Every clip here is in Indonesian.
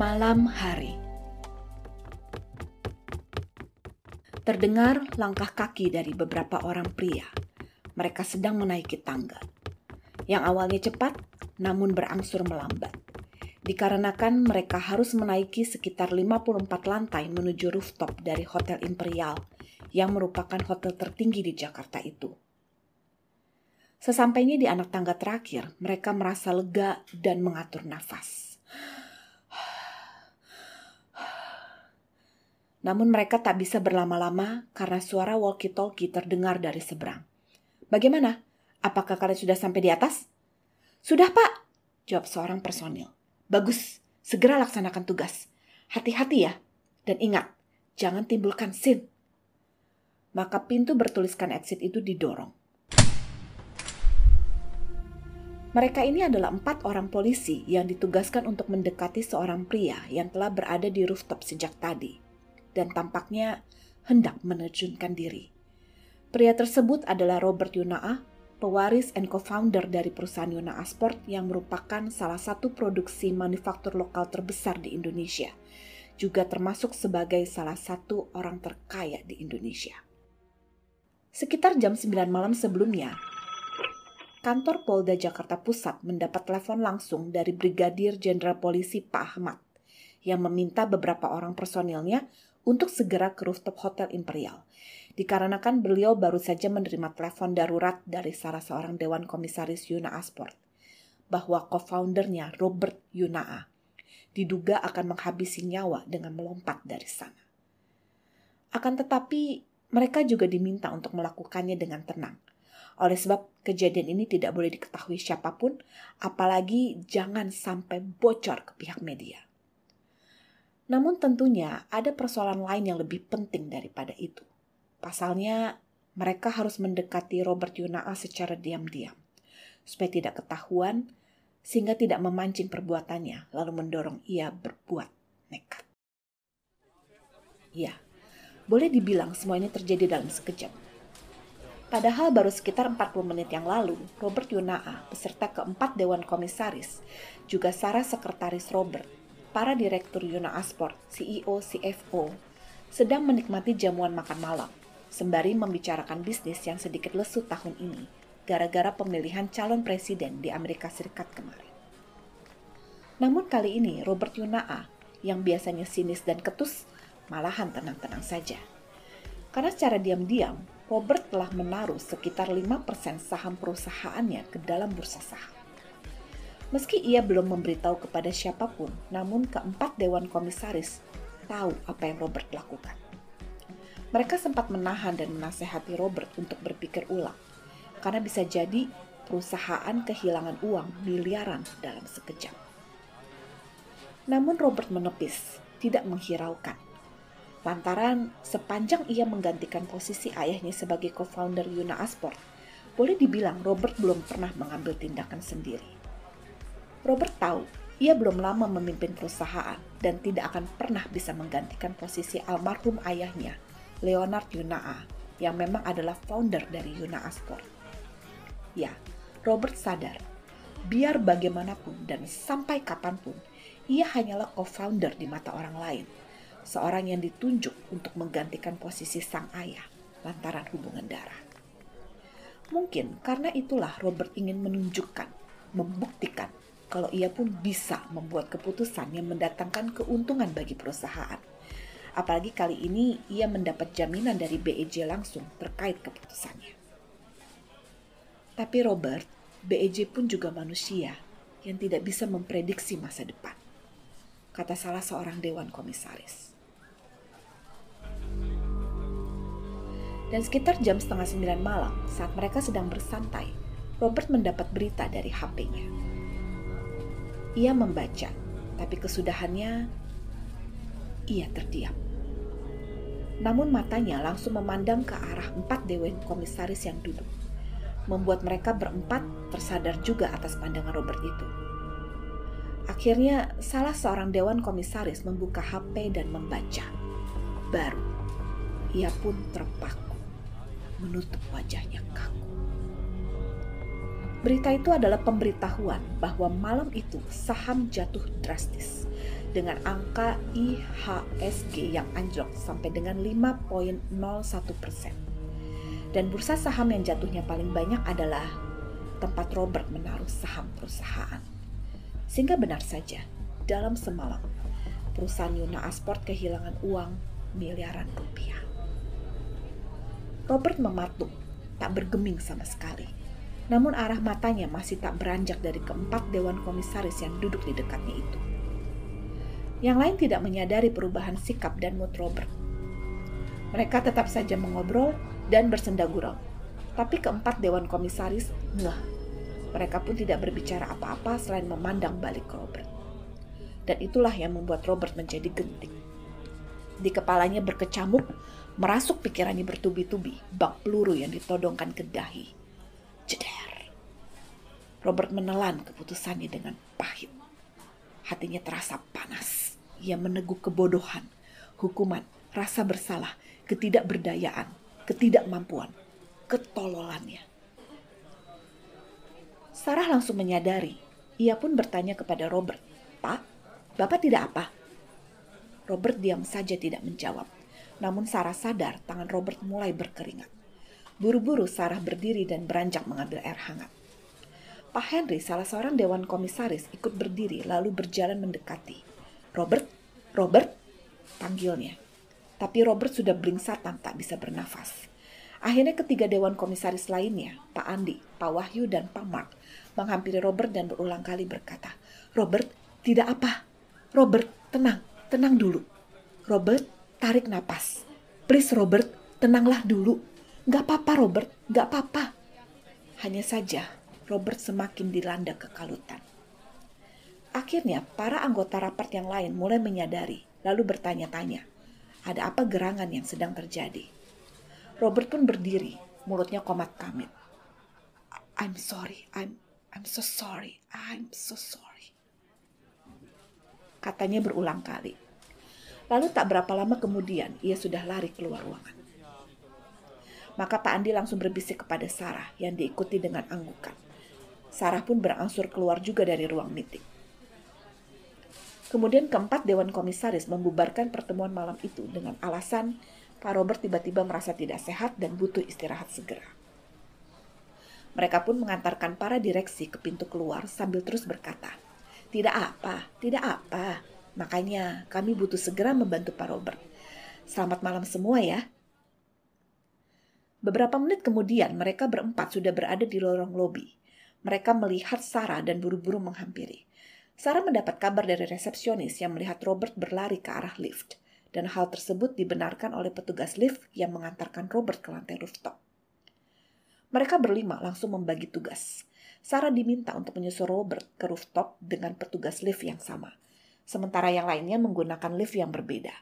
Malam hari. Terdengar langkah kaki dari beberapa orang pria. Mereka sedang menaiki tangga. Yang awalnya cepat, namun berangsur melambat. Dikarenakan mereka harus menaiki sekitar 54 lantai menuju rooftop dari Hotel Imperial yang merupakan hotel tertinggi di Jakarta itu. Sesampainya di anak tangga terakhir, mereka merasa lega dan mengatur nafas. Namun mereka tak bisa berlama-lama karena suara walkie-talkie terdengar dari seberang. Bagaimana? Apakah kalian sudah sampai di atas? Sudah, Pak, jawab seorang personil. Bagus, segera laksanakan tugas. Hati-hati ya, dan ingat, jangan timbulkan sin. Maka pintu bertuliskan exit itu didorong. Mereka ini adalah empat orang polisi yang ditugaskan untuk mendekati seorang pria yang telah berada di rooftop sejak tadi dan tampaknya hendak menerjunkan diri. Pria tersebut adalah Robert Yuna'a, pewaris and co-founder dari perusahaan Yuna'a Sport yang merupakan salah satu produksi manufaktur lokal terbesar di Indonesia, juga termasuk sebagai salah satu orang terkaya di Indonesia. Sekitar jam 9 malam sebelumnya, kantor Polda Jakarta Pusat mendapat telepon langsung dari Brigadir Jenderal Polisi Pak Ahmad yang meminta beberapa orang personilnya untuk segera ke rooftop Hotel Imperial. Dikarenakan beliau baru saja menerima telepon darurat dari salah seorang Dewan Komisaris Yuna Asport bahwa co-foundernya Robert Yunaa diduga akan menghabisi nyawa dengan melompat dari sana. Akan tetapi, mereka juga diminta untuk melakukannya dengan tenang – oleh sebab kejadian ini tidak boleh diketahui siapa pun, apalagi jangan sampai bocor ke pihak media. Namun tentunya ada persoalan lain yang lebih penting daripada itu. Pasalnya, mereka harus mendekati Robert Yuna'a secara diam-diam, supaya tidak ketahuan, sehingga tidak memancing perbuatannya, lalu mendorong ia berbuat nekat. Ya, boleh dibilang semuanya terjadi dalam sekejap Padahal baru sekitar 40 menit yang lalu, Robert Yuna'a beserta keempat Dewan Komisaris, juga Sarah Sekretaris Robert, para Direktur Yuna'a Sport, CEO, CFO, sedang menikmati jamuan makan malam, sembari membicarakan bisnis yang sedikit lesu tahun ini, gara-gara pemilihan calon presiden di Amerika Serikat kemarin. Namun kali ini Robert Yuna'a, yang biasanya sinis dan ketus, malahan tenang-tenang saja. Karena secara diam-diam, Robert telah menaruh sekitar 5% saham perusahaannya ke dalam bursa saham. Meski ia belum memberitahu kepada siapa pun, namun keempat dewan komisaris tahu apa yang Robert lakukan. Mereka sempat menahan dan menasehati Robert untuk berpikir ulang, karena bisa jadi perusahaan kehilangan uang miliaran dalam sekejap. Namun Robert menepis, tidak menghiraukan lantaran sepanjang ia menggantikan posisi ayahnya sebagai co-founder Yuna Asport, boleh dibilang Robert belum pernah mengambil tindakan sendiri. Robert tahu ia belum lama memimpin perusahaan dan tidak akan pernah bisa menggantikan posisi almarhum ayahnya, Leonard Yunaa, yang memang adalah founder dari Yuna Asport. Ya, Robert sadar, biar bagaimanapun dan sampai kapan pun, ia hanyalah co-founder di mata orang lain – seorang yang ditunjuk untuk menggantikan posisi sang ayah lantaran hubungan darah. Mungkin karena itulah Robert ingin menunjukkan, membuktikan kalau ia pun bisa membuat keputusan yang mendatangkan keuntungan bagi perusahaan. Apalagi kali ini ia mendapat jaminan dari BEJ langsung terkait keputusannya. Tapi Robert, BEJ pun juga manusia yang tidak bisa memprediksi masa depan kata salah seorang dewan komisaris. Dan sekitar jam setengah sembilan malam, saat mereka sedang bersantai, Robert mendapat berita dari HP-nya. Ia membaca, tapi kesudahannya ia terdiam. Namun matanya langsung memandang ke arah empat dewan komisaris yang duduk, membuat mereka berempat tersadar juga atas pandangan Robert itu. Akhirnya, salah seorang dewan komisaris membuka HP dan membaca. Baru, ia pun terpaku menutup wajahnya kaku. Berita itu adalah pemberitahuan bahwa malam itu saham jatuh drastis dengan angka IHSG yang anjlok sampai dengan 5.01 persen. Dan bursa saham yang jatuhnya paling banyak adalah tempat Robert menaruh saham perusahaan. Sehingga benar saja, dalam semalam, perusahaan Yuna Asport kehilangan uang miliaran rupiah. Robert mematung, tak bergeming sama sekali. Namun arah matanya masih tak beranjak dari keempat dewan komisaris yang duduk di dekatnya itu. Yang lain tidak menyadari perubahan sikap dan mood Robert. Mereka tetap saja mengobrol dan bersenda gurau. Tapi keempat dewan komisaris ngeh. Mereka pun tidak berbicara apa-apa selain memandang balik Robert. Dan itulah yang membuat Robert menjadi genting. Di kepalanya berkecamuk, merasuk pikirannya bertubi-tubi, bak peluru yang ditodongkan ke dahi. Jeder. Robert menelan keputusannya dengan pahit. Hatinya terasa panas. Ia meneguk kebodohan, hukuman, rasa bersalah, ketidakberdayaan, ketidakmampuan, ketololannya. Sarah langsung menyadari. Ia pun bertanya kepada Robert, Pak, Bapak tidak apa? Robert diam saja tidak menjawab. Namun Sarah sadar tangan Robert mulai berkeringat. Buru-buru Sarah berdiri dan beranjak mengambil air hangat. Pak Henry, salah seorang dewan komisaris, ikut berdiri lalu berjalan mendekati. Robert, Robert, panggilnya. Tapi Robert sudah blingsatan tak bisa bernafas. Akhirnya ketiga dewan komisaris lainnya, Pak Andi, Pak Wahyu, dan Pak Mark, menghampiri Robert dan berulang kali berkata, Robert, tidak apa. Robert, tenang, tenang dulu. Robert, tarik napas. Please Robert, tenanglah dulu. Gak apa-apa Robert, gak apa-apa. Hanya saja, Robert semakin dilanda kekalutan. Akhirnya, para anggota rapat yang lain mulai menyadari, lalu bertanya-tanya, ada apa gerangan yang sedang terjadi. Robert pun berdiri, mulutnya komat kamit. I'm sorry, I'm I'm so sorry, I'm so sorry katanya berulang kali. Lalu tak berapa lama kemudian ia sudah lari keluar ruangan. Maka Pak Andi langsung berbisik kepada Sarah yang diikuti dengan anggukan. Sarah pun berangsur keluar juga dari ruang meeting. Kemudian keempat Dewan Komisaris membubarkan pertemuan malam itu dengan alasan Pak Robert tiba-tiba merasa tidak sehat dan butuh istirahat segera. Mereka pun mengantarkan para direksi ke pintu keluar sambil terus berkata, tidak apa, tidak apa. Makanya kami butuh segera membantu Pak Robert. Selamat malam semua ya. Beberapa menit kemudian mereka berempat sudah berada di lorong lobi. Mereka melihat Sarah dan buru-buru menghampiri. Sarah mendapat kabar dari resepsionis yang melihat Robert berlari ke arah lift. Dan hal tersebut dibenarkan oleh petugas lift yang mengantarkan Robert ke lantai rooftop. Mereka berlima langsung membagi tugas. Sarah diminta untuk menyusul Robert ke rooftop dengan petugas lift yang sama, sementara yang lainnya menggunakan lift yang berbeda.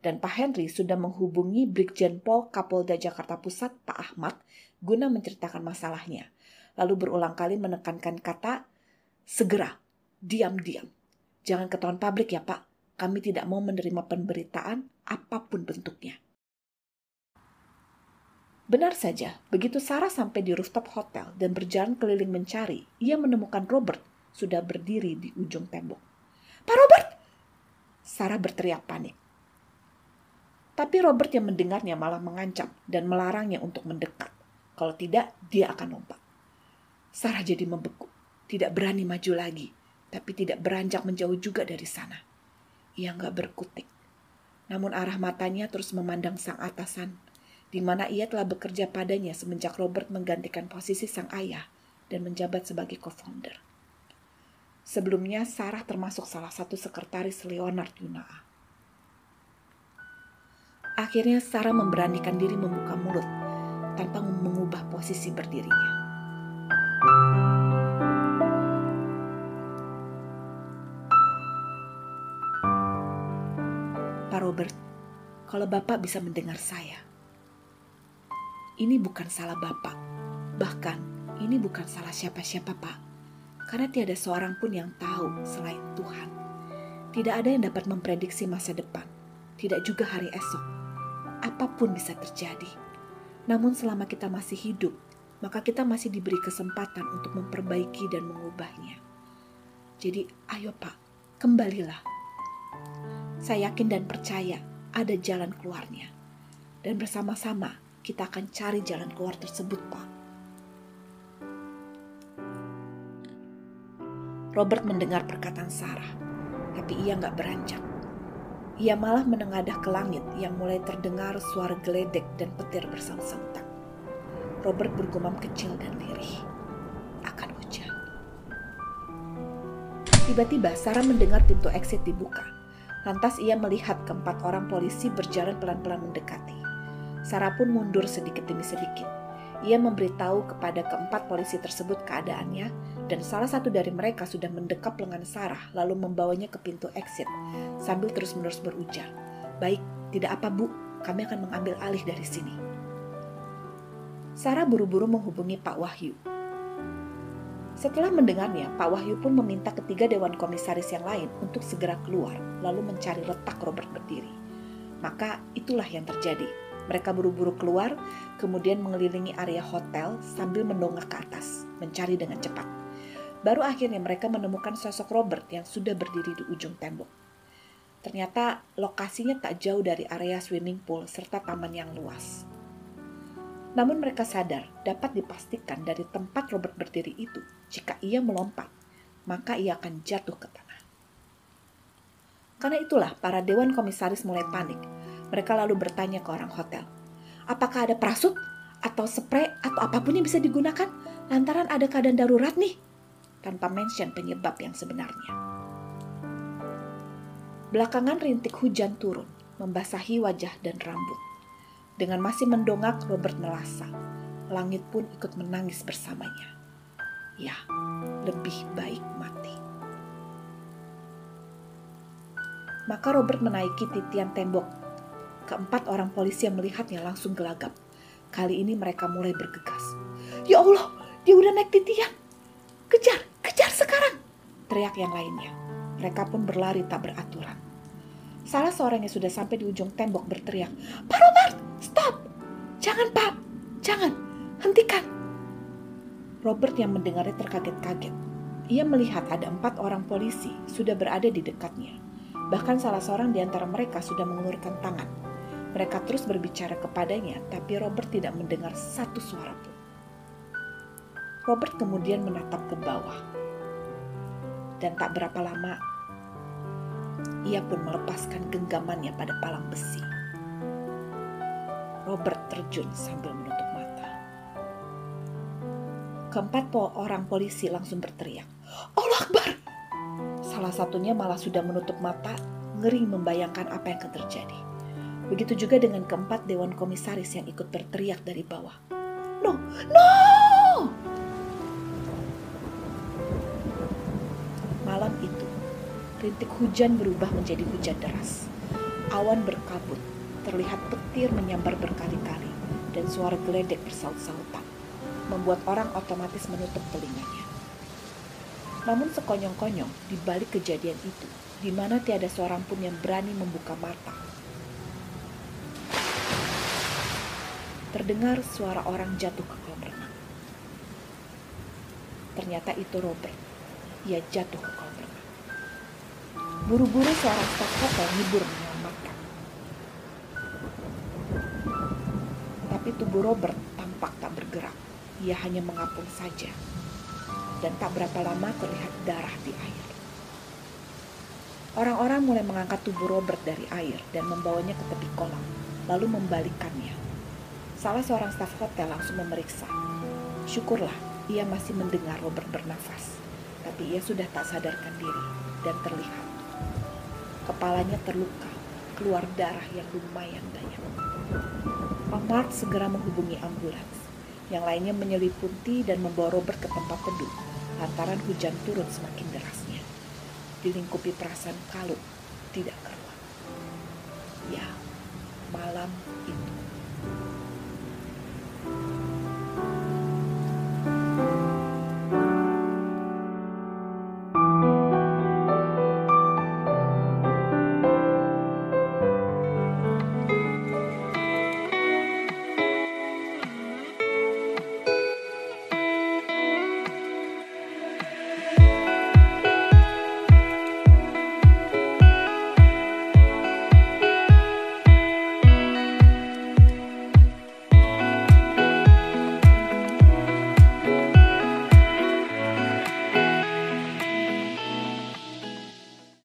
Dan Pak Henry sudah menghubungi Brigjen Pol Kapolda Jakarta Pusat Pak Ahmad guna menceritakan masalahnya, lalu berulang kali menekankan kata segera, diam-diam. Jangan ketahuan publik ya Pak, kami tidak mau menerima pemberitaan apa pun bentuknya. Benar saja, begitu Sarah sampai di rooftop hotel dan berjalan keliling mencari, ia menemukan Robert sudah berdiri di ujung tembok. Pak Robert! Sarah berteriak panik. Tapi Robert yang mendengarnya malah mengancam dan melarangnya untuk mendekat. Kalau tidak, dia akan lompat. Sarah jadi membeku, tidak berani maju lagi, tapi tidak beranjak menjauh juga dari sana. Ia nggak berkutik. Namun arah matanya terus memandang sang atasan di mana ia telah bekerja padanya semenjak Robert menggantikan posisi sang ayah dan menjabat sebagai co-founder. Sebelumnya, Sarah termasuk salah satu sekretaris Leonard Yunaa. Akhirnya Sarah memberanikan diri membuka mulut tanpa mengubah posisi berdirinya. Pak Robert, kalau Bapak bisa mendengar saya, ini bukan salah Bapak. Bahkan, ini bukan salah siapa-siapa, Pak. Karena tiada seorang pun yang tahu selain Tuhan. Tidak ada yang dapat memprediksi masa depan, tidak juga hari esok. Apa pun bisa terjadi. Namun selama kita masih hidup, maka kita masih diberi kesempatan untuk memperbaiki dan mengubahnya. Jadi, ayo Pak, kembalilah. Saya yakin dan percaya ada jalan keluarnya. Dan bersama-sama kita akan cari jalan keluar tersebut, Pak. Robert mendengar perkataan Sarah, tapi ia nggak beranjak. Ia malah menengadah ke langit yang mulai terdengar suara geledek dan petir bersaut-sautan. Robert bergumam kecil dan lirih. Akan hujan. Tiba-tiba Sarah mendengar pintu exit dibuka. Lantas ia melihat keempat orang polisi berjalan pelan-pelan mendekati. Sarah pun mundur sedikit demi sedikit. Ia memberitahu kepada keempat polisi tersebut keadaannya dan salah satu dari mereka sudah mendekap lengan Sarah lalu membawanya ke pintu exit sambil terus-menerus berujar, "Baik, tidak apa, Bu. Kami akan mengambil alih dari sini." Sarah buru-buru menghubungi Pak Wahyu. Setelah mendengarnya, Pak Wahyu pun meminta ketiga dewan komisaris yang lain untuk segera keluar, lalu mencari letak Robert berdiri. Maka itulah yang terjadi. Mereka buru-buru keluar, kemudian mengelilingi area hotel sambil mendongak ke atas, mencari dengan cepat. Baru akhirnya mereka menemukan sosok Robert yang sudah berdiri di ujung tembok. Ternyata lokasinya tak jauh dari area swimming pool serta taman yang luas. Namun mereka sadar dapat dipastikan dari tempat Robert berdiri itu, jika ia melompat, maka ia akan jatuh ke tanah. Karena itulah para dewan komisaris mulai panik mereka lalu bertanya ke orang hotel, apakah ada prasut atau spray atau apa pun yang bisa digunakan lantaran ada keadaan darurat nih, tanpa mention penyebab yang sebenarnya. Belakangan rintik hujan turun, membasahi wajah dan rambut. Dengan masih mendongak, Robert melasa. Langit pun ikut menangis bersamanya. Ya, lebih baik mati. Maka Robert menaiki titian tembok Keempat orang polisi yang melihatnya langsung gelagap. Kali ini mereka mulai bergegas. Ya Allah, dia udah naik titian. Kejar, kejar sekarang. Teriak yang lainnya. Mereka pun berlari tak beraturan. Salah seorang yang sudah sampai di ujung tembok berteriak, Pak Robert, stop! Jangan Pak, jangan, hentikan. Robert yang mendengarnya terkaget-kaget. Ia melihat ada empat orang polisi sudah berada di dekatnya. Bahkan salah seorang di antara mereka sudah mengulurkan tangan mereka terus berbicara kepadanya, tapi Robert tidak mendengar satu suara pun. Robert kemudian menatap ke bawah. Dan tak berapa lama, ia pun melepaskan genggamannya pada palang besi. Robert terjun sambil menutup mata. Keempat orang polisi langsung berteriak, Allah Akbar! Salah satunya malah sudah menutup mata, ngeri membayangkan apa yang akan terjadi. Begitu juga dengan keempat dewan komisaris yang ikut berteriak dari bawah. No, no! Rintik hujan berubah menjadi hujan deras. Awan berkabut, terlihat petir menyambar berkali-kali, dan suara geledek bersaut-sautan, membuat orang otomatis menutup telinganya. Namun sekonyong-konyong di balik kejadian itu, di mana tiada seorang pun yang berani membuka mata terdengar suara orang jatuh ke kolam renang. Ternyata itu Robert. Ia jatuh ke kolam renang. Buru-buru seorang staf hotel hibur menyelamatkan. Tapi tubuh Robert tampak tak bergerak. Ia hanya mengapung saja. Dan tak berapa lama terlihat darah di air. Orang-orang mulai mengangkat tubuh Robert dari air dan membawanya ke tepi kolam, lalu membalikannya Salah seorang staf hotel langsung memeriksa. Syukurlah ia masih mendengar Robert bernafas, tapi ia sudah tak sadarkan diri dan terlihat. Kepalanya terluka, keluar darah yang lumayan banyak. Omar segera menghubungi ambulans. Yang lainnya menyeliputi dan membawa Robert ke tempat teduh lantaran hujan turun semakin derasnya. Dilingkupi perasaan kalut, tidak keruan. Ya, malam